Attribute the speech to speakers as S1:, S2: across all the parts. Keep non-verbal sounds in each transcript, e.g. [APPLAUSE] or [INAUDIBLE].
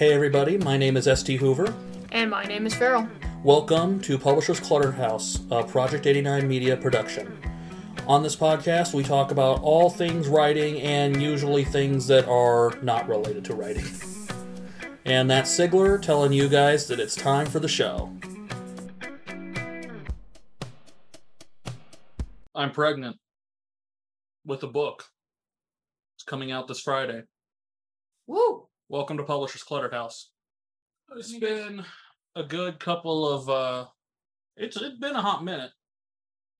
S1: Hey everybody, my name is ST Hoover.
S2: And my name is Farrell.
S1: Welcome to Publishers Clutterhouse, a Project 89 media production. On this podcast, we talk about all things writing and usually things that are not related to writing. And that's Sigler telling you guys that it's time for the show. I'm pregnant with a book. It's coming out this Friday.
S2: Woo!
S1: Welcome to Publishers Cluttered House. It's been a good couple of uh it's it's been a hot minute.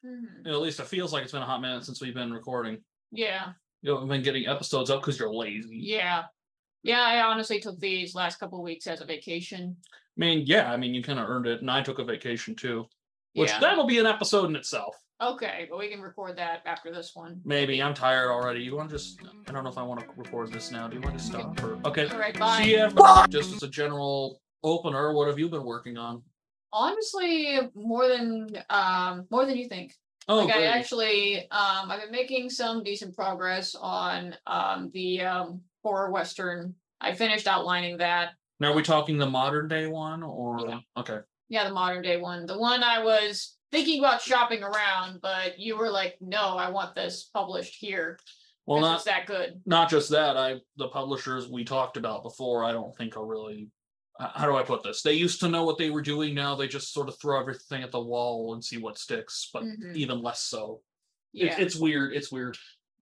S2: Mhm.
S1: At least it feels like it's been a hot minute since we've been recording.
S2: Yeah,
S1: You haven't been getting episodes up because you're lazy.
S2: yeah. Yeah, I honestly took these last couple of weeks as a vacation.
S1: I mean, yeah, I mean you kind of earned it, and I took a vacation too. Which
S2: Yeah.
S1: that'll be an episode in itself.
S2: Okay, but we can record that after this one.
S1: Maybe I'm tired already. You want to just? I don't know if I want to record this now. Do you want to stop? Or okay.
S2: All right, bye.
S1: See ya. Just as a general opener, what have you been working on?
S2: Honestly, more than um more than you think.
S1: Oh,
S2: like I actually um I've been making some decent progress on um the um horror western. I finished outlining that.
S1: now are we talking the modern day one or
S2: Yeah.
S1: okay?
S2: Yeah, the modern day one. The one I was thinking about shopping around, but you were like, no, I want this published here.
S1: Well, not
S2: it's that good.
S1: not just that i the publishers we talked about before i don't think are really how do i put this they used to know what they were doing now they just sort of throw everything at the wall and see what sticks but
S2: Mhm.
S1: even less so
S2: Yeah.
S1: it's, it's weird it's weird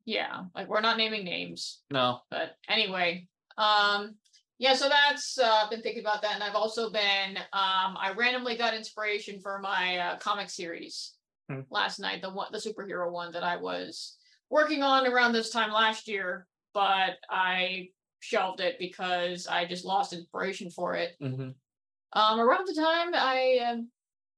S2: yeah. Like we're not naming names.
S1: no
S2: But anyway, um, yeah, so that's uh I've been thinking about that, and I've also been um I randomly got inspiration for my uh, comic series
S1: Hmm.
S2: last night, the one the superhero one that I was working on around this time last year, but I shelved it because I just lost inspiration for it.
S1: hmm
S2: Um, around the time I um,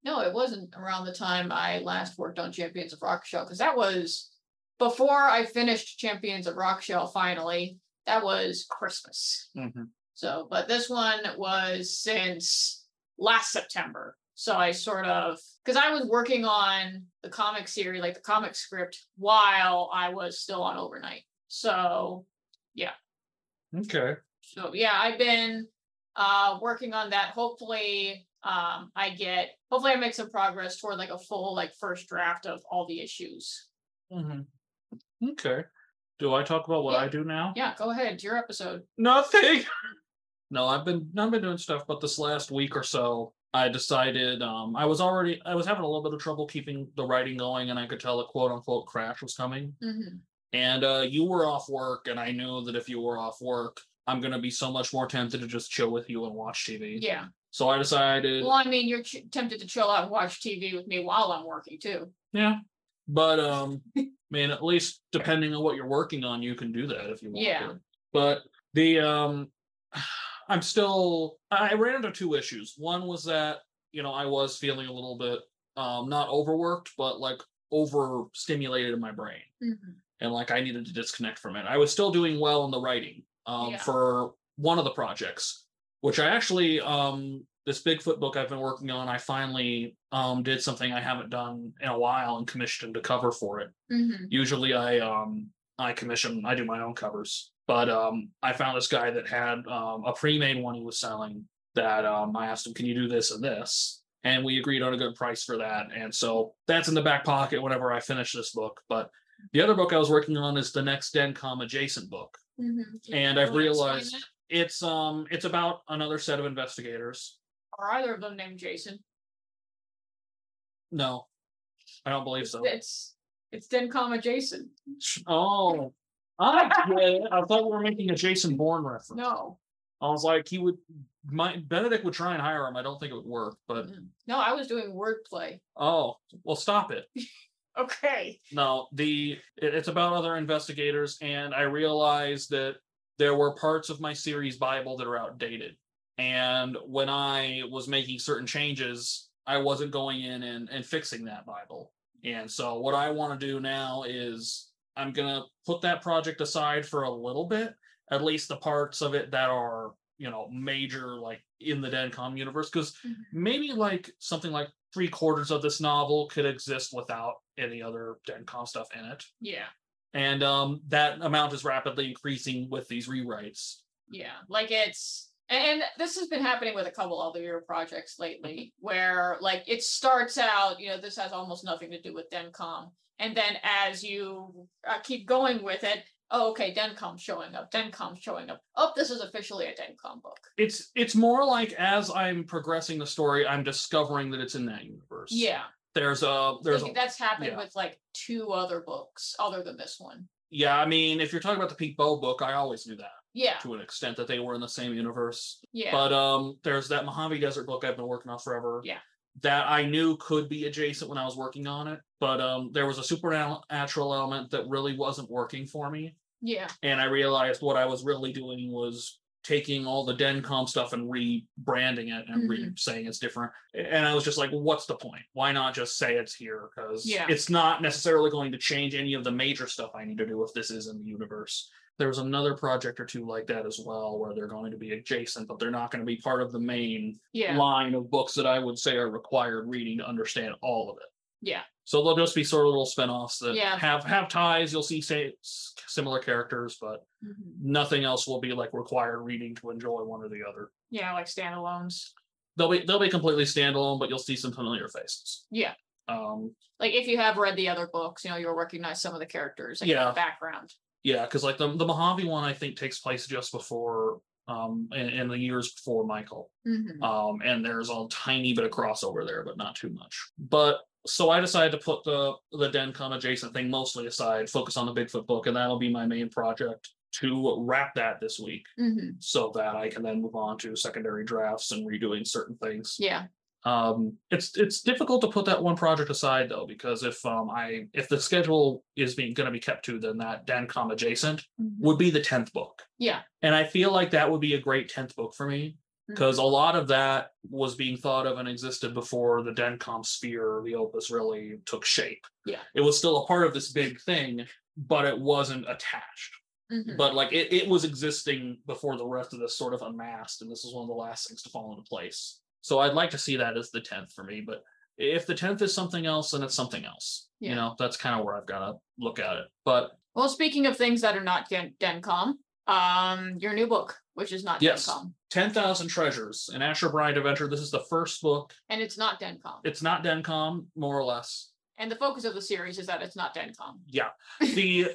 S2: no, it wasn't around the time I last worked on Champions of Rock Shell because that was before I finished Champions of Rock Shell. Finally, that was Christmas.
S1: hmm
S2: So, but this one was since last September. So I sort of because I was working on the comic series, like the comic script, while I was still on overnight. So yeah.
S1: okay
S2: so yeah, I've been uh working on that. Hopefully um I get hopefully I make some progress toward like a full like first draft of all the issues.
S1: hmm okay do i talk about what
S2: Yeah.
S1: i do now
S2: Yeah, go ahead. It's your episode.
S1: nothing [LAUGHS] no i've been i've been doing stuff but this last week or so i decided um i was already i was having a little bit of trouble keeping the writing going and i could tell a quote unquote crash was coming
S2: hmm
S1: and uh, you were off work, and I knew that if you were off work, I'm gonna be so much more tempted to just chill with you and watch TV.
S2: Yeah.
S1: So I decided,
S2: Well, I mean, you're ch- tempted to chill out and watch TV with me while I'm working too.
S1: yeah. But um, [LAUGHS] I mean, at least depending on what you're working on, you can do that if you want
S2: Yeah.
S1: to. But the um, I'm still. I ran into two issues. One was that you know I was feeling a little bit um not overworked, but like overstimulated in my brain.
S2: Mhm.
S1: and like I needed to disconnect from it. I was still doing well in the writing um,
S2: Yeah.
S1: for one of the projects, which I actually um, this Bigfoot book I've been working on. I finally um, did something I haven't done in a while and commissioned a cover for it.
S2: Mhm.
S1: Usually I um, I commission I do my own covers, but um, I found this guy that had um, a pre-made one he was selling. That um, I asked him, "Can you do this and this?" And we agreed on a good price for that. And so that's in the back pocket whenever I finish this book. But the other book I was working on is the next DenCom adjacent book.
S2: Mhm.
S1: And I've realized it's um it's about another set of investigators.
S2: Are either of them named Jason?
S1: No, I don't believe so.
S2: It's it's Dencom adjacent.
S1: Oh, I get it. I thought we were making a Jason Bourne reference.
S2: No,
S1: I was like, he would. My Benedict would try and hire him. I don't think it would work. But
S2: Mm. no, I was doing wordplay.
S1: oh, well, stop it. [LAUGHS]
S2: Okay.
S1: No, the it- it's about other investigators, and I realized that there were parts of my series Bible that are outdated. And when I was making certain changes, I wasn't going in and, and fixing that Bible. And so what I want to do now is I'm gonna put that project aside for a little bit, at least the parts of it that are, you know, major like in the Dencom universe, because
S2: Mhm.
S1: maybe like something like three quarters of this novel could exist without any other Dencom stuff in it.
S2: Yeah.
S1: And um, that amount is rapidly increasing with these rewrites.
S2: Yeah. Like it's And this has been happening with a couple other your projects lately, where like it starts out, you know, this has almost nothing to do with DenCom, and then as you uh, keep going with it, oh, okay, DenCom showing up, DenCom showing up. Oh, this is officially a DenCom book.
S1: It's it's more like as I'm progressing the story, I'm discovering that it's in that universe.
S2: Yeah,
S1: There's a there's a,
S2: that's happened
S1: yeah.
S2: with like two other books other than this one.
S1: yeah. I mean, if you're talking about the Pete Bow book, I always knew that
S2: Yeah,
S1: to an extent that they were in the same universe.
S2: yeah,
S1: But um, there's that Mojave Desert book I've been working on forever.
S2: Yeah.
S1: That I knew could be adjacent when I was working on it, but um, there was a supernatural element that really wasn't working for me,
S2: yeah,
S1: and I realized what I was really doing was taking all the Dencom stuff and rebranding it and re saying it's different. And I was just like, what's the point? Why not just say it's here? Because
S2: Yeah.
S1: it's not necessarily going to change any of the major stuff I need to do if this is in the universe. There's another project or two like that as well, where they're going to be adjacent, but they're not going to be part of the main
S2: yeah,
S1: line of books that I would say are required reading to understand all of it.
S2: yeah,
S1: So they'll just be sort of little spin-offs that
S2: Yeah.
S1: have have ties. You'll see say similar characters, but
S2: mhm.
S1: nothing else will be like required reading to enjoy one or the other.
S2: yeah, like standalones.
S1: They'll be they'll be completely standalone, but you'll see some familiar faces.
S2: Yeah,
S1: Um,
S2: like if you have read the other books, you know, you'll recognize some of the characters and
S1: Yeah.
S2: the background.
S1: Yeah, because like the the Mojave one, I think takes place just before um in, the years before Michael.
S2: Mhm.
S1: Um, and there's a tiny bit of crossover there, but not too much. But so I decided to put the the Dencom adjacent thing mostly aside, focus on the Bigfoot book, and that'll be my main project to wrap that this week,
S2: Mhm.
S1: so that I can then move on to secondary drafts and redoing certain things.
S2: Yeah,
S1: Um, it's it's difficult to put that one project aside though, because if um I if the schedule is being going to be kept to, then that Dencom adjacent
S2: Mhm.
S1: would be the tenth book.
S2: yeah,
S1: And I feel like that would be a great 10th book for me because
S2: Mhm.
S1: a lot of that was being thought of and existed before the Dencom sphere, the opus really took shape.
S2: Yeah.
S1: It was still a part of this big thing, but it wasn't attached.
S2: Mhm.
S1: But like it, it was existing before the rest of this sort of amassed, and this is one of the last things to fall into place. So I'd like to see that as the 10th for me, but if the 10th is something else, then it's something else.
S2: Yeah.
S1: You know, that's kind of where I've got to look at it. But
S2: Well, speaking of things that are not Den- DenCom, um, your new book, which is not
S1: Yes.
S2: DenCom,
S1: 10,000 Treasures, an Asher Bryant adventure. This is the first book
S2: and it's not DenCom,
S1: it's not Dencom, more or less.
S2: and the focus of the series is that it's not DenCom.
S1: Yeah. [LAUGHS] The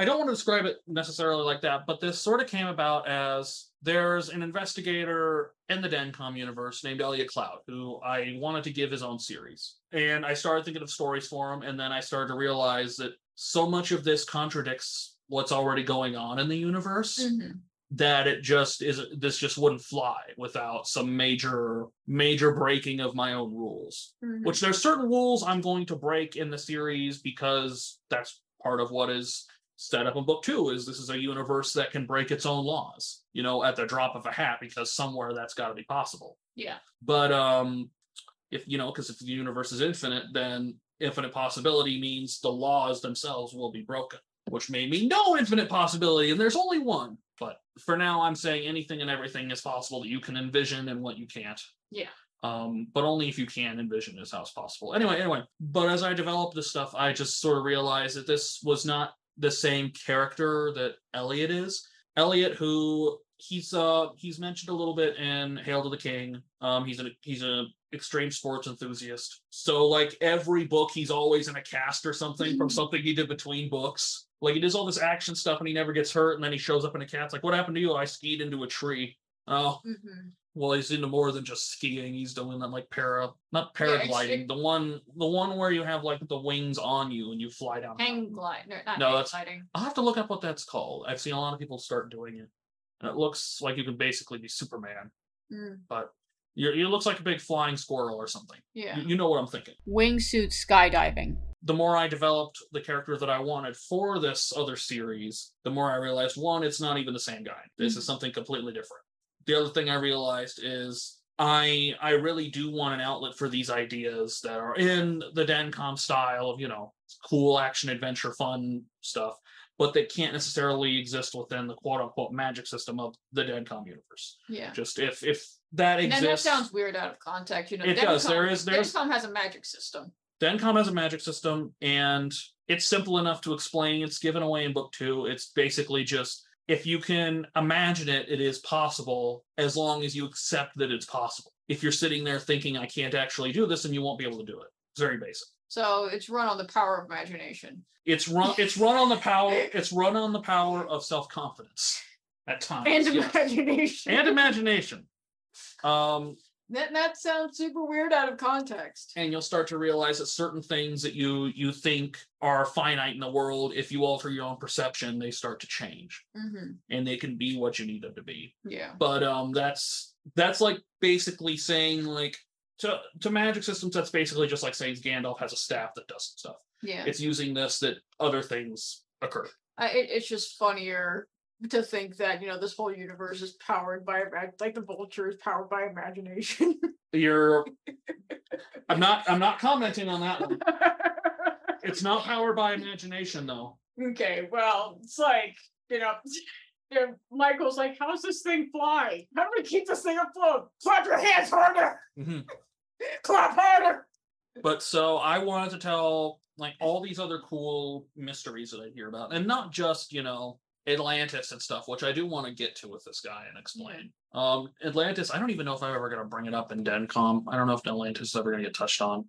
S1: I don't want to describe it necessarily like that, but this sort of came about as there's an investigator in the Dencom universe named Elliot Cloud, who I wanted to give his own series. And I started thinking of stories for him, and then I started to realize that so much of this contradicts what's already going on in the universe.
S2: Mhm.
S1: that it just is this just wouldn't fly without some major major breaking of my own rules
S2: Mhm.
S1: which there's certain rules i'm going to break in the series because that's part of what is set up in book two is this is a universe that can break its own laws you know at the drop of a hat because somewhere that's got to be possible.
S2: Yeah,
S1: but um if you know because if the universe is infinite then infinite possibility means the laws themselves will be broken which may mean no infinite possibility and there's only one. But for now i'm saying anything and everything is possible that you can envision and what you can't.
S2: Yeah.
S1: um but only if you can envision is how it's possible. Anyway anyway but as i developed this stuff i just sort of realized that this was not the same character that elliot is. Elliot who he's uh he's mentioned a little bit in hail to the king. Um he's a he's a extreme sports enthusiast. So like every book he's always in a cast or something from [LAUGHS] something he did between books. Like he does all this action stuff and he never gets hurt and then he shows up in a cast. Like what happened to you? I skied into a tree. Oh.
S2: Mhm.
S1: Well he's into more than just skiing he's doing that like para not
S2: Yeah,
S1: paragliding the one the one where you have like the wings on you and you fly down
S2: hang
S1: mountain.
S2: glide, no, not
S1: No,
S2: hang
S1: that's-
S2: gliding.
S1: I'll have to look up what that's called. I've seen a lot of people start doing it. And it looks like you can basically be Superman,
S2: Mm,
S1: but you're, it looks like a big flying squirrel or something.
S2: yeah,
S1: You, you know what I'm thinking.
S2: wingsuit skydiving.
S1: The more I developed the character that I wanted for this other series, the more I realized one, it's not even the same guy. This is something completely different. The other thing I realized is I I really do want an outlet for these ideas that are in the Dencom style of, you know, cool action adventure fun stuff, but that can't necessarily exist within the quote unquote magic system of the Dencom universe.
S2: Yeah.
S1: Just if if that
S2: And then that sounds weird out of context. You know,
S1: It does. There is- there's-
S2: DenCom has a magic system.
S1: Dencom has a magic system and it's simple enough to explain. It's given away in book two. It's basically just if you can imagine it, it is possible as long as you accept that it's possible. If you're sitting there thinking, I can't actually do this, and you won't be able to do it. It's very basic.
S2: So it's run on the power of imagination.
S1: It's run it's run on the power, it's run on the power of self-confidence at times.
S2: And
S1: yes.
S2: imagination.
S1: and imagination. Um,
S2: that that sounds super weird out of context.
S1: and you'll start to realize that certain things that you you think are finite in the world, if you alter your own perception, they start to change,
S2: hmm
S1: and they can be what you need them to be.
S2: Yeah.
S1: But um, that's that's like basically saying like to to magic systems. That's basically just like saying Gandalf has a staff that does some stuff.
S2: Yeah.
S1: It's using this that other things occur.
S2: I, it, it's just funnier to think that you know this whole universe is powered by like the vulture is powered by imagination. [LAUGHS]
S1: You're. I'm not. I'm not commenting on that one. It's not powered by imagination though.
S2: okay, well, it's like you know. [LAUGHS] know, Michael's like, "How's this thing fly? How do we keep this thing afloat? Clap your hands harder!
S1: Mhm. [LAUGHS]
S2: Clap harder!"
S1: But so I wanted to tell like all these other cool mysteries that I hear about, and not just you know Atlantis and stuff, which I do want to get to with this guy and explain. Um, Atlantis, I don't even know if I'm ever going to bring it up in DenCom. I don't know if Atlantis is ever going to get touched on.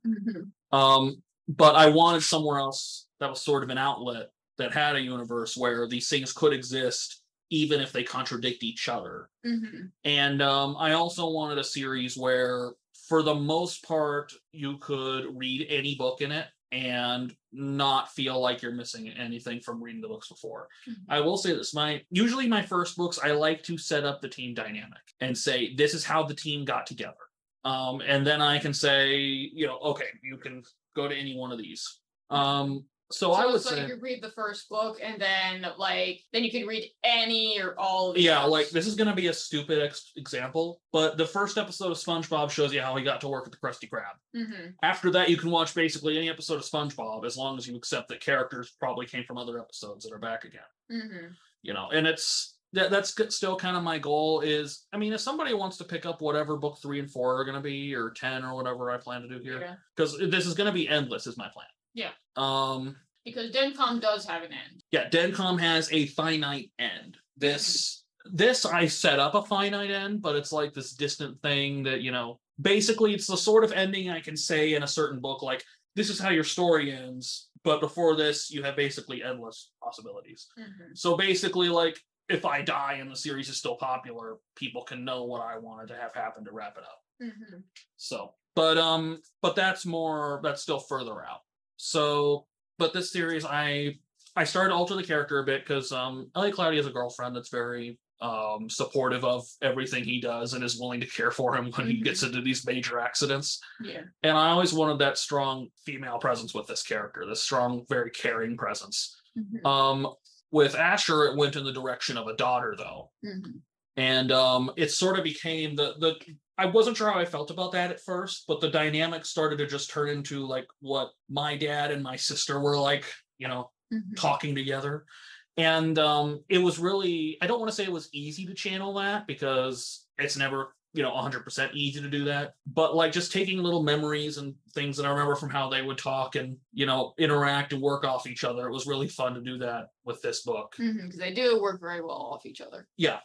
S1: Um, but I wanted somewhere else that was sort of an outlet that had a universe where these things could exist, even if they contradict each other.
S2: Mhm.
S1: And um, I also wanted a series where, for the most part, you could read any book in it and not feel like you're missing anything from reading the books before.
S2: Mhm.
S1: I will say this: my usually my first books, I like to set up the team dynamic and say this is how the team got together. Um, and then I can say, you know, okay, you can go to any one of these. Um, so, I
S2: So
S1: would
S2: it's like
S1: say,
S2: you read the first book and then like then you can read any or all of
S1: yeah,
S2: books.
S1: like this is gonna be a stupid ex- example, but the first episode of SpongeBob shows you how he got to work at the Krusty Krab.
S2: Mhm.
S1: After that, you can watch basically any episode of SpongeBob as long as you accept that characters probably came from other episodes that are back again.
S2: Mhm.
S1: You know, and it's that that's still kind of my goal. Is I mean, if somebody wants to pick up whatever book three and four are gonna be, or ten or whatever I plan to do here,
S2: Yeah.
S1: because this is gonna be endless, is my plan.
S2: Yeah.
S1: Um.
S2: Because DenCom does have an end.
S1: Yeah, DenCom has a finite end. This this I set up a finite end, but it's like this distant thing that, you know, basically it's the sort of ending I can say in a certain book, like, this is how your story ends, but before this, you have basically endless possibilities.
S2: Mhm.
S1: So basically, like, if I die and the series is still popular, people can know what I wanted to have happen to wrap it up.
S2: Mhm.
S1: So, but um, but that's more that's still further out. So, but this series, I I started to alter the character a bit because um, Elliot Cloud has a girlfriend that's very um supportive of everything he does and is willing to care for him when he
S2: Mhm.
S1: gets into these major accidents.
S2: Yeah.
S1: And I always wanted that strong female presence with this character, this strong, very caring presence.
S2: Mhm.
S1: Um, with Asher, it went in the direction of a daughter, though
S2: Mhm.
S1: and um it sort of became the the i wasn't sure how i felt about that at first but the dynamic started to just turn into like what my dad and my sister were like you know
S2: Mhm.
S1: talking together and um it was really i don't want to say it was easy to channel that because it's never you know 100% easy to do that but like just taking little memories and things that i remember from how they would talk and you know interact and work off each other it was really fun to do that with this book
S2: Mhm, 'cause they do work very well off each other.
S1: yeah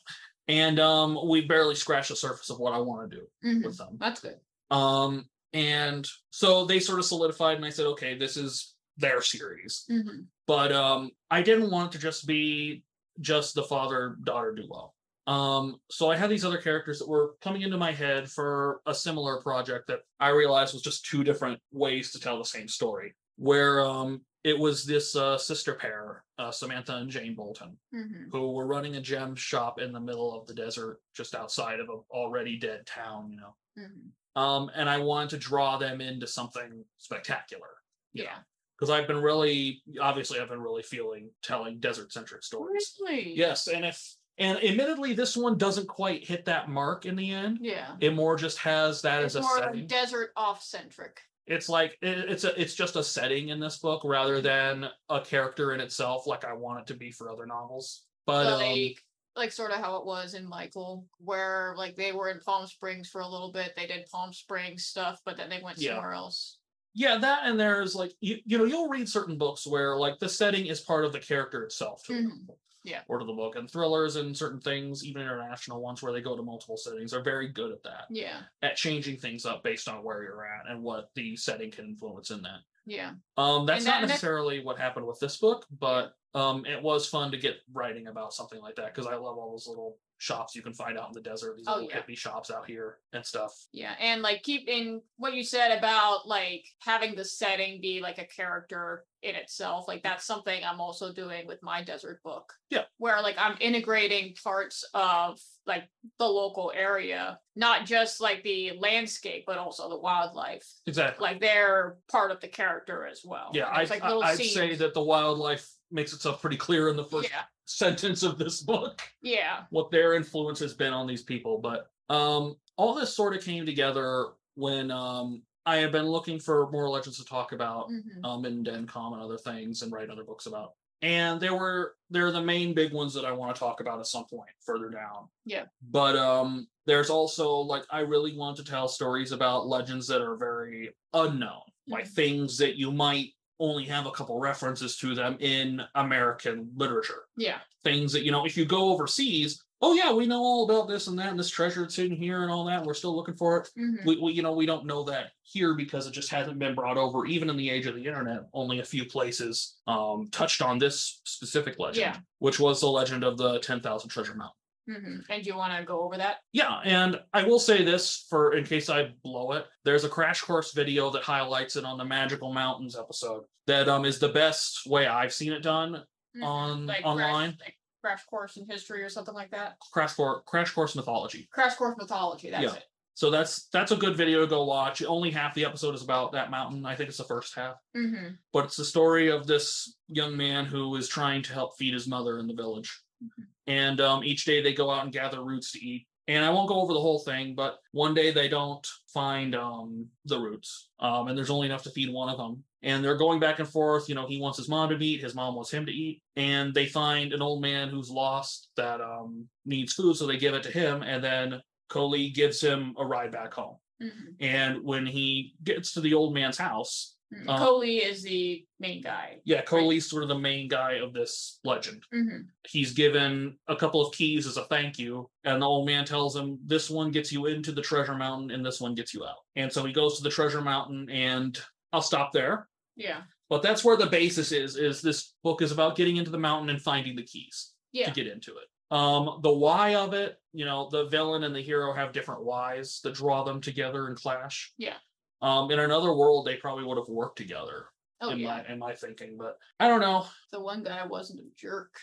S1: and um we barely scratched the surface of what i want to do
S2: Mhm.
S1: with them
S2: That's good.
S1: um and so they sort of solidified and i said okay this is their series
S2: Mhm.
S1: but um i didn't want it to just be just the father daughter duo um so i had these other characters that were coming into my head for a similar project that i realized was just two different ways to tell the same story where um it was this uh, sister pair uh, samantha and jane bolton
S2: Mhm.
S1: who were running a gem shop in the middle of the desert just outside of an already dead town you know
S2: Mhm.
S1: um and i wanted to draw them into something spectacular
S2: Yeah.
S1: because i've been really obviously i've been really feeling telling desert centric stories
S2: Really?
S1: yes and if and admittedly this one doesn't quite hit that mark in the end
S2: Yeah.
S1: it more just has that
S2: It's
S1: as a
S2: more
S1: setting
S2: desert off centric.
S1: It's like it- it's a it's just a setting in this book rather than a character in itself like i want it to be for other novels but um,
S2: like like sort of how it was in Michael, where like they were in Palm Springs for a little bit. They did Palm Springs stuff, but then they went
S1: Yeah.
S2: somewhere else.
S1: Yeah, that and there's like you, you know you'll read certain books where like the setting is part of the character itself. to
S2: Mhm.
S1: them.
S2: Yeah.
S1: order the book. And thrillers and certain things, even international ones where they go to multiple settings, are very good at that,
S2: Yeah.
S1: at changing things up based on where you're at and what the setting can influence in that.
S2: Yeah.
S1: Um, that's
S2: And
S1: not
S2: that- and that-
S1: necessarily what happened with this book, but um, it was fun to get writing about something like that because I love all those little shops you can find out in the desert, these
S2: Oh,
S1: little
S2: yeah.
S1: hippie shops out here and stuff.
S2: Yeah, and like keeping what you said about like having the setting be like a character in itself, like that's something I'm also doing with my desert book.
S1: Yeah.
S2: Where like I'm integrating parts of like the local area, not just like the landscape, but also the wildlife.
S1: Exactly.
S2: Like they're part of the character as well.
S1: yeah, I,
S2: it's, like little
S1: I'd say that the wildlife makes itself pretty clear in the first
S2: Yeah,
S1: sentence of this book
S2: yeah,
S1: what their influence has been on these people. But um, all this sort of came together when um, I had been looking for more legends to talk about
S2: mhm,
S1: um, in DenCom and other things and write other books about. And there were they're the main big ones that I want to talk about at some point further down.
S2: Yeah.
S1: But um there's also like I really want to tell stories about legends that are very unknown, like
S2: Mhm.
S1: things that you might only have a couple references to them in American literature.
S2: yeah,
S1: Things that, you know, if you go overseas, oh yeah, we know all about this and that and this treasure that's hidden here and all that. And we're still looking for it
S2: mhm,
S1: we, we you know we don't know that here because it just hasn't been brought over even in the age of the internet only a few places um touched on this specific legend
S2: Yeah.
S1: which was the legend of the 10,000 treasure mountain
S2: mhm. And do you want to go over that?
S1: yeah and i will say this for in case i blow it there's a crash course video that highlights it on the magical mountains episode that um is the best way i've seen it done
S2: Mhm,
S1: on
S2: Like
S1: online
S2: Crash, like crash course in history or something like that.
S1: crash course crash course mythology
S2: Crash course mythology. That's
S1: Yeah.
S2: it.
S1: so that's that's a good video to go watch only half the episode is about that mountain i think it's the first half
S2: Mm-hmm.
S1: but it's the story of this young man who is trying to help feed his mother in the village.
S2: Mhm.
S1: And um, each day they go out and gather roots to eat. And I won't go over the whole thing, but one day they don't find um, the roots, um, and there's only enough to feed one of them. And they're going back and forth. You know, he wants his mom to eat, his mom wants him to eat, and they find an old man who's lost that um, needs food, so they give it to him, and then Coley gives him a ride back home.
S2: Mm-hmm.
S1: And when he gets to the old man's house, Uh,
S2: Coley is the main guy.
S1: yeah, Coley's sort of the main guy of this legend.
S2: Mm-hmm.
S1: He's given a couple of keys as a thank you, and the old man tells him this one gets you into the treasure mountain and this one gets you out. And so he goes to the treasure mountain, and I'll stop there.
S2: Yeah.
S1: But that's where the basis is. Is this book is about getting into the mountain and finding the keys
S2: Yeah.
S1: to get into it. Um, the why of it, you know, the villain and the hero have different whys that draw them together and clash.
S2: Yeah.
S1: Um, in another world, they probably would have worked together.
S2: Oh
S1: in
S2: yeah.
S1: my in my thinking, but I don't know.
S2: The one guy wasn't a jerk.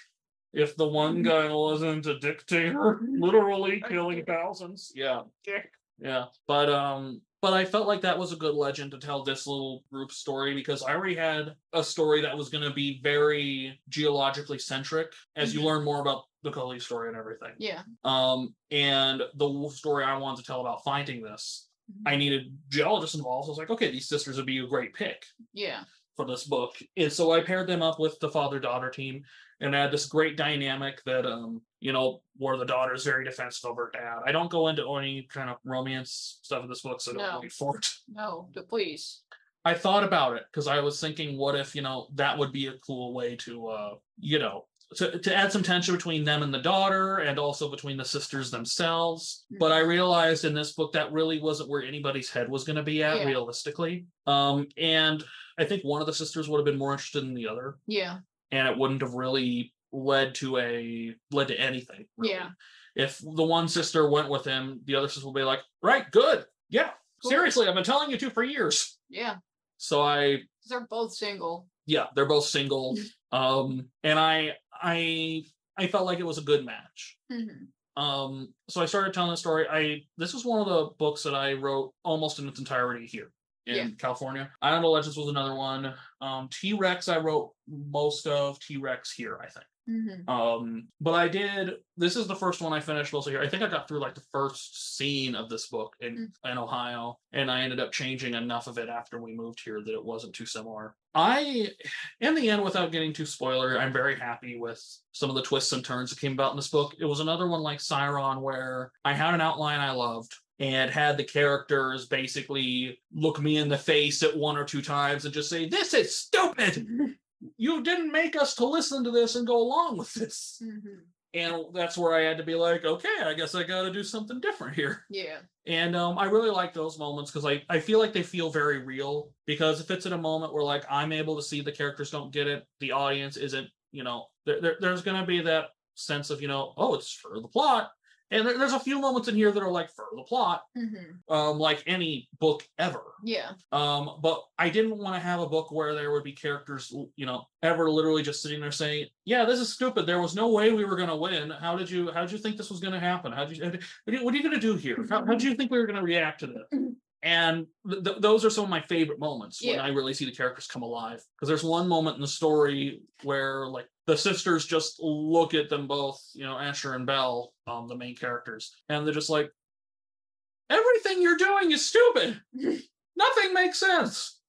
S1: if the one [LAUGHS] guy wasn't a dictator, [LAUGHS] literally killing thousands. Yeah,
S2: Dick.
S1: yeah. But um, but I felt like that was a good legend to tell this little group story because I already had a story that was going to be very geologically centric as you
S2: Mhm.
S1: learn more about the Cully story and everything.
S2: Yeah.
S1: Um, and the story I wanted to tell about finding this. I needed geologists involved. So I was like, okay, these sisters would be a great pick
S2: Yeah.
S1: for this book. And so I paired them up with the father daughter team and I had this great dynamic that um, you know, where the daughter is very defensive of her dad. I don't go into any kind of romance stuff in this book, so don't
S2: No.
S1: wait for it.
S2: No. d- Please.
S1: I thought about it because I was thinking, what if, you know, that would be a cool way to uh, you know, to, to add some tension between them and the daughter and also between the sisters themselves. But I realized in this book that really wasn't where anybody's head was going to be at
S2: Yeah.
S1: realistically. Um, and I think one of the sisters would have been more interested in the other,
S2: Yeah.
S1: and it wouldn't have really led to a led to anything. really.
S2: Yeah.
S1: If the one sister went with him, the other sister will be like, right, good. Yeah.
S2: Cool.
S1: Seriously, I've been telling you to for years.
S2: Yeah.
S1: So i
S2: They're both single.
S1: yeah, they're both single. um, and I I I felt like it was a good match.
S2: Mhm.
S1: Um, so I started telling the story. I this was one of the books that I wrote almost in its entirety here in
S2: Yeah.
S1: California. Island of Legends was another one. Um, T Rex I wrote most of T Rex here, I think.
S2: Mhm.
S1: Um, but I did. This is the first one I finished also here. I think I got through like the first scene of this book in in Ohio, and I ended up changing enough of it after we moved here that it wasn't too similar. I, in the end, without getting too spoiler, I'm very happy with some of the twists and turns that came about in this book. It was another one like Siron where I had an outline I loved. And had the characters basically look me in the face at one or two times and just say, This is stupid [LAUGHS] you didn't make us to listen to this and go along with this.
S2: Mhm.
S1: And that's where I had to be like, okay, I guess I got to do something different here.
S2: Yeah.
S1: And um, I really like those moments because I, I feel like they feel very real. Because if it's in a moment where like I'm able to see the characters don't get it, the audience isn't, you know, there, there, there's going to be that sense of, you know, oh, it's for the plot. And there, there's a few moments in here that are like for the plot,
S2: Mhm.
S1: um, like any book ever.
S2: Yeah.
S1: Um, but I didn't want to have a book where there would be characters, you know, ever literally just sitting there saying, "Yeah, this is stupid. There was no way we were going to win. How did you? How did you think this was going to happen? How did you? What are you, what are you going to do here? How, how did you think we were going to react to this?"
S2: Mhm.
S1: And th- th- those are some of my favorite moments when I really see the characters come alive. Because there's one moment in the story where like the sisters just look at them both, you know, Asher and Belle, um, the main characters, and they're just like, "Everything you're doing is stupid." [LAUGHS] nothing makes sense.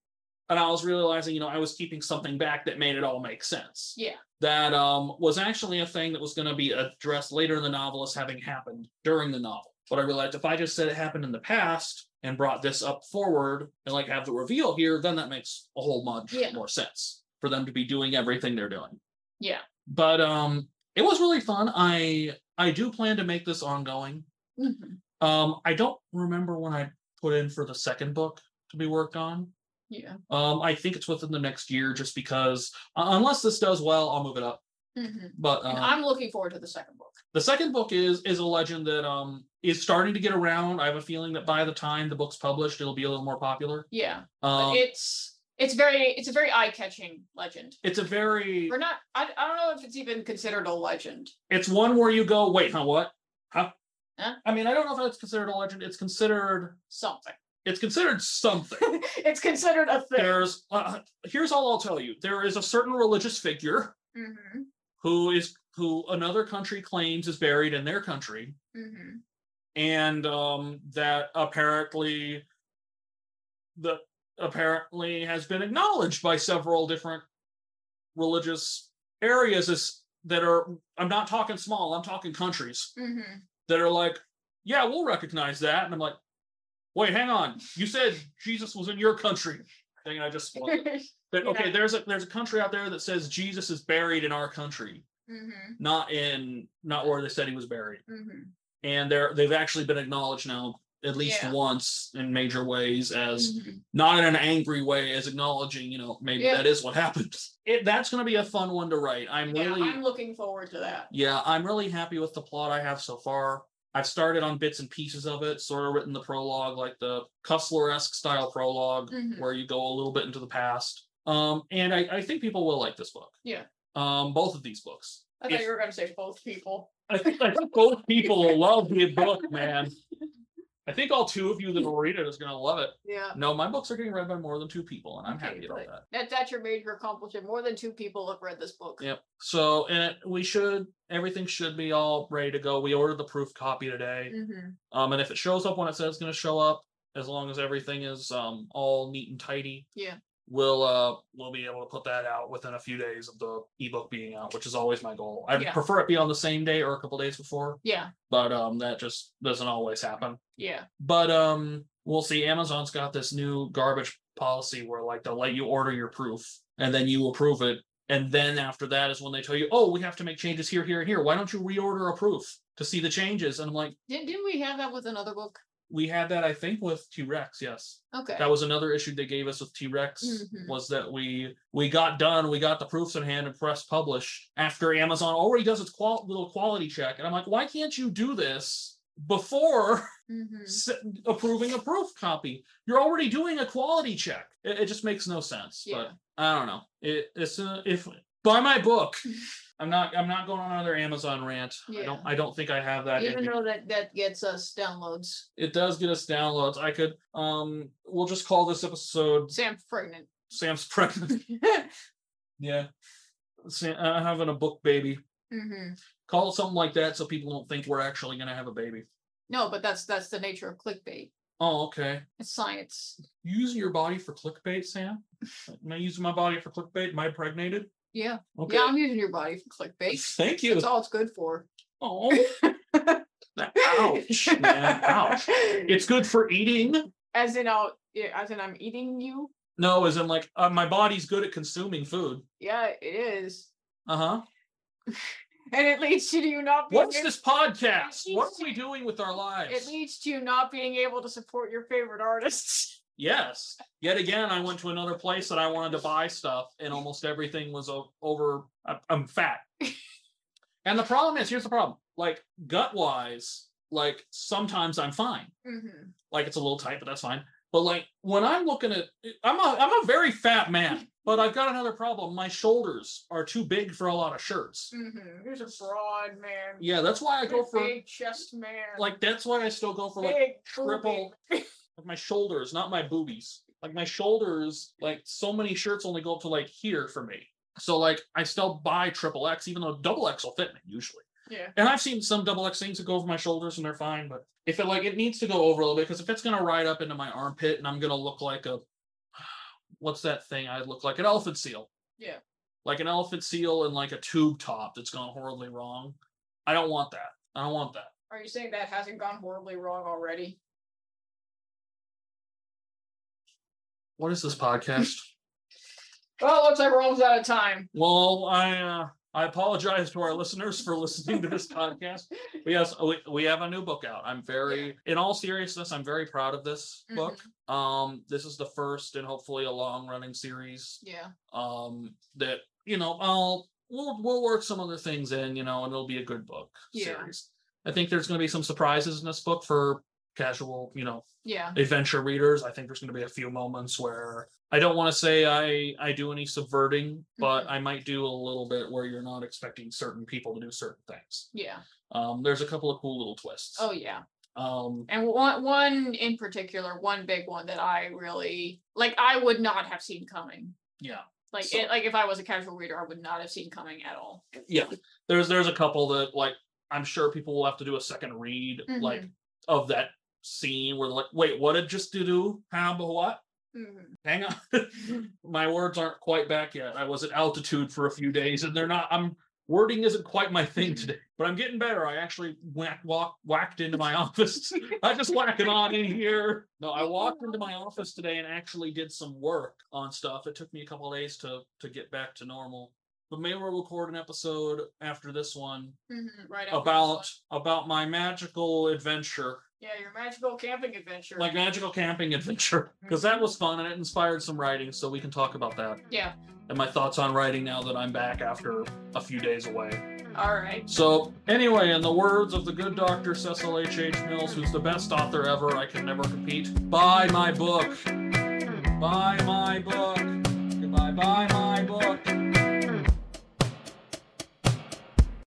S1: And I was realizing, you know, I was keeping something back that made it all make sense.
S2: Yeah.
S1: That um, was actually a thing that was going to be addressed later in the novel as having happened during the novel. But I realized if I just said it happened in the past and brought this up forward and like have the reveal here, then that makes a whole much
S2: Yeah.
S1: more sense for them to be doing everything they're doing.
S2: Yeah.
S1: But um, it was really fun. I I do plan to make this ongoing.
S2: Mhm.
S1: Um, I don't remember when I put in for the second book to be worked on.
S2: Yeah.
S1: Um, I think it's within the next year, just because uh, unless this does well, I'll move it up.
S2: Mhm.
S1: But um,
S2: I'm looking forward to the second book.
S1: the second book is is a legend that um is starting to get around. I have a feeling that by the time the book's published, it'll be a little more popular.
S2: Yeah.
S1: Um,
S2: it's it's very it's a very eye-catching legend.
S1: it's a very
S2: we're not I, I don't know if it's even considered a legend.
S1: it's one where you go, wait, huh, what? Huh?
S2: Huh?
S1: I mean, I don't know if it's considered a legend. It's considered
S2: Something.
S1: it's considered something. [LAUGHS]
S2: it's considered a thing.
S1: There's uh, here's all I'll tell you. There is a certain religious figure
S2: hmm
S1: who is who another country claims is buried in their country
S2: hmm
S1: and um that apparently the apparently has been acknowledged by several different religious areas as that are i'm not talking small i'm talking countries
S2: hmm
S1: that are like yeah we'll recognize that. And i'm like wait hang on. You said jesus was in your country. Thing i just. [LAUGHS] But, okay
S2: Yeah.
S1: there's a there's a country out there that says jesus is buried in our country
S2: hmm
S1: not in not where they said he was buried.
S2: Hmm
S1: and they're they've actually been acknowledged now at least
S2: Yeah.
S1: once in major ways as
S2: Mhm.
S1: not in an angry way as acknowledging you know maybe
S2: Yeah.
S1: that is what [LAUGHS] happened it, that's going to be a fun one to write i'm
S2: Yeah,
S1: really
S2: I'm looking forward to that.
S1: yeah i'm really happy with the plot i have so far i've started on bits and pieces of it sort of written the prologue like the cussler-esque style prologue
S2: Mhm.
S1: where you go a little bit into the past um and i, I think people will like this book
S2: Yeah.
S1: um both of these books
S2: I thought
S1: If-
S2: you were going to say both people.
S1: I think, I think both people will love the book, man. [LAUGHS] I think all two of you that will read it is going to love it.
S2: Yeah.
S1: No, my books are getting read by more than two people, and I'm
S2: Okay,
S1: happy about that.
S2: That that's your major accomplishment. More than two people have read this book.
S1: Yep. So, and it, we should, everything should be all ready to go. We ordered the proof copy today.
S2: hmm
S1: Um, and if it shows up when it says it's going to show up, as long as everything is um all neat and tidy,
S2: Yeah.
S1: We'll uh we'll be able to put that out within a few days of the ebook being out, which is always my goal. I
S2: Yeah.
S1: prefer it be on the same day or a couple days before,
S2: Yeah.
S1: but um that just doesn't always happen.
S2: Yeah.
S1: But um we'll see. Amazon's got this new garbage policy where like they'll let you order your proof and then you approve it. And then after that is when they tell you, oh, we have to make changes here, here, and here. Why don't you reorder a proof to see the changes? And I'm like,
S2: Didn't didn't we have that with another book?
S1: We had that, I think, with T Rex, yes.
S2: Okay.
S1: That was another issue they gave us with T Rex
S2: Mhm.
S1: was that we we got done, we got the proofs in hand and press publish after Amazon already does its qual- little quality check. And I'm like, why can't you do this before
S2: Mhm.
S1: s- approving a proof copy. You're already doing a quality check. It, it just makes no sense.
S2: Yeah.
S1: But I don't know. It, it's uh, if buy my book. [LAUGHS] I'm not. I'm not going on another Amazon rant. I don't. I don't think I have that.
S2: Even
S1: me.
S2: though that that gets us downloads.
S1: It does get us downloads. I could. Um. We'll just call this episode
S2: Sam's pregnant.
S1: "Sam's Pregnant." [LAUGHS] yeah. Sam, uh, having a book baby.
S2: hmm
S1: Call it something like that so people don't think we're actually going to have a baby.
S2: No, but that's that's the nature of clickbait.
S1: Oh, okay.
S2: It's science.
S1: Using your body for clickbait, Sam? [LAUGHS] Am I using my body for clickbait? Am I impregnated?
S2: Yeah.
S1: Okay.
S2: Yeah, I'm using your body for clickbait.
S1: Thank you.
S2: That's all it's good for.
S1: Oh, [LAUGHS] ouch, man, ouch. It's good for eating.
S2: As in, I'll, as in, I'm eating you.
S1: No, as in like uh, my body's good at consuming food.
S2: Yeah, it is.
S1: Uh huh. [LAUGHS]
S2: And it leads to you not being
S1: What's
S2: able-
S1: this podcast? What are we doing with our lives?
S2: It leads to you not being able to support your favorite artists.
S1: Yes. Yet again, I went to another place that I wanted to buy stuff, and almost everything was over. I'm fat. [LAUGHS] and the problem is, here's the problem: like gut wise, like sometimes I'm fine.
S2: Mm-hmm.
S1: Like it's a little tight, but that's fine. But like when I'm looking at, I'm a I'm a very fat man, [LAUGHS] but I've got another problem. My shoulders are too big for a lot of shirts.
S2: Mm-hmm. Here's a broad man.
S1: Yeah, that's why I go for
S2: big chest man.
S1: like that's why I still go for like
S2: big
S1: triple. [LAUGHS] like my shoulders, not my boobies. Like my shoulders, like so many shirts only go up to like here for me. So like I still buy triple X, even though double X will fit me usually.
S2: Yeah.
S1: And I've seen some double X things that go over my shoulders and they're fine, but if it like it needs to go over a little bit because if it's gonna ride up into my armpit and I'm gonna look like a [SIGHS] what's that thing? I look like an elephant seal.
S2: Yeah.
S1: Like an elephant seal and like a tube top that's gone horribly wrong. I don't want that. I don't want that.
S2: Are you saying that hasn't gone horribly wrong already?
S1: What is this podcast? [LAUGHS]
S2: Well, it looks like we're almost out of time.
S1: Well, I uh, I apologize to our listeners for listening to this [LAUGHS] podcast. But yes, we, we have a new book out. I'm very, in all seriousness, I'm very proud of this
S2: Mhm.
S1: book. Um, this is the first and hopefully a long running series.
S2: Yeah.
S1: Um, that you know, I'll we'll we'll work some other things in, you know, and it'll be a good book
S2: Yeah.
S1: series. I think there's going to be some surprises in this book for casual, you know,
S2: Yeah.
S1: adventure readers. I think there's going to be a few moments where I don't want to say I I do any subverting, but
S2: Mhm.
S1: I might do a little bit where you're not expecting certain people to do certain things.
S2: Yeah.
S1: Um, there's a couple of cool little twists.
S2: Oh yeah.
S1: Um,
S2: And one one in particular, one big one that I really like I would not have seen coming.
S1: yeah,
S2: Like
S1: So-
S2: it, like if I was a casual reader, I would not have seen coming at all.
S1: yeah. There's there's a couple that like I'm sure people will have to do a second read like
S2: Mhm.
S1: of that scene where they're like, wait, what did just do? How but what?
S2: Mhm.
S1: hang on [LAUGHS] my words aren't quite back yet i was at altitude for a few days and they're not i'm wording isn't quite my thing
S2: Mhm.
S1: today but i'm getting better i actually whack, walk, whacked into my [LAUGHS] office i just whacking on in here no i walked into my office today and actually did some work on stuff it took me a couple of days to to get back to normal but maybe we'll record an episode after this one
S2: Mhm. Right. after this
S1: about
S2: one.
S1: about my magical adventure
S2: yeah your magical camping adventure.
S1: like magical camping adventure mm-hmm. because that was fun and it inspired some writing so we can talk about that
S2: yeah.
S1: and my thoughts on writing now that i'm back after a few days away mm-hmm.
S2: All right.
S1: so anyway in the words of the good dr cecil h h mills who's the best author ever i can never compete buy my book mm-hmm. buy my book goodbye buy my book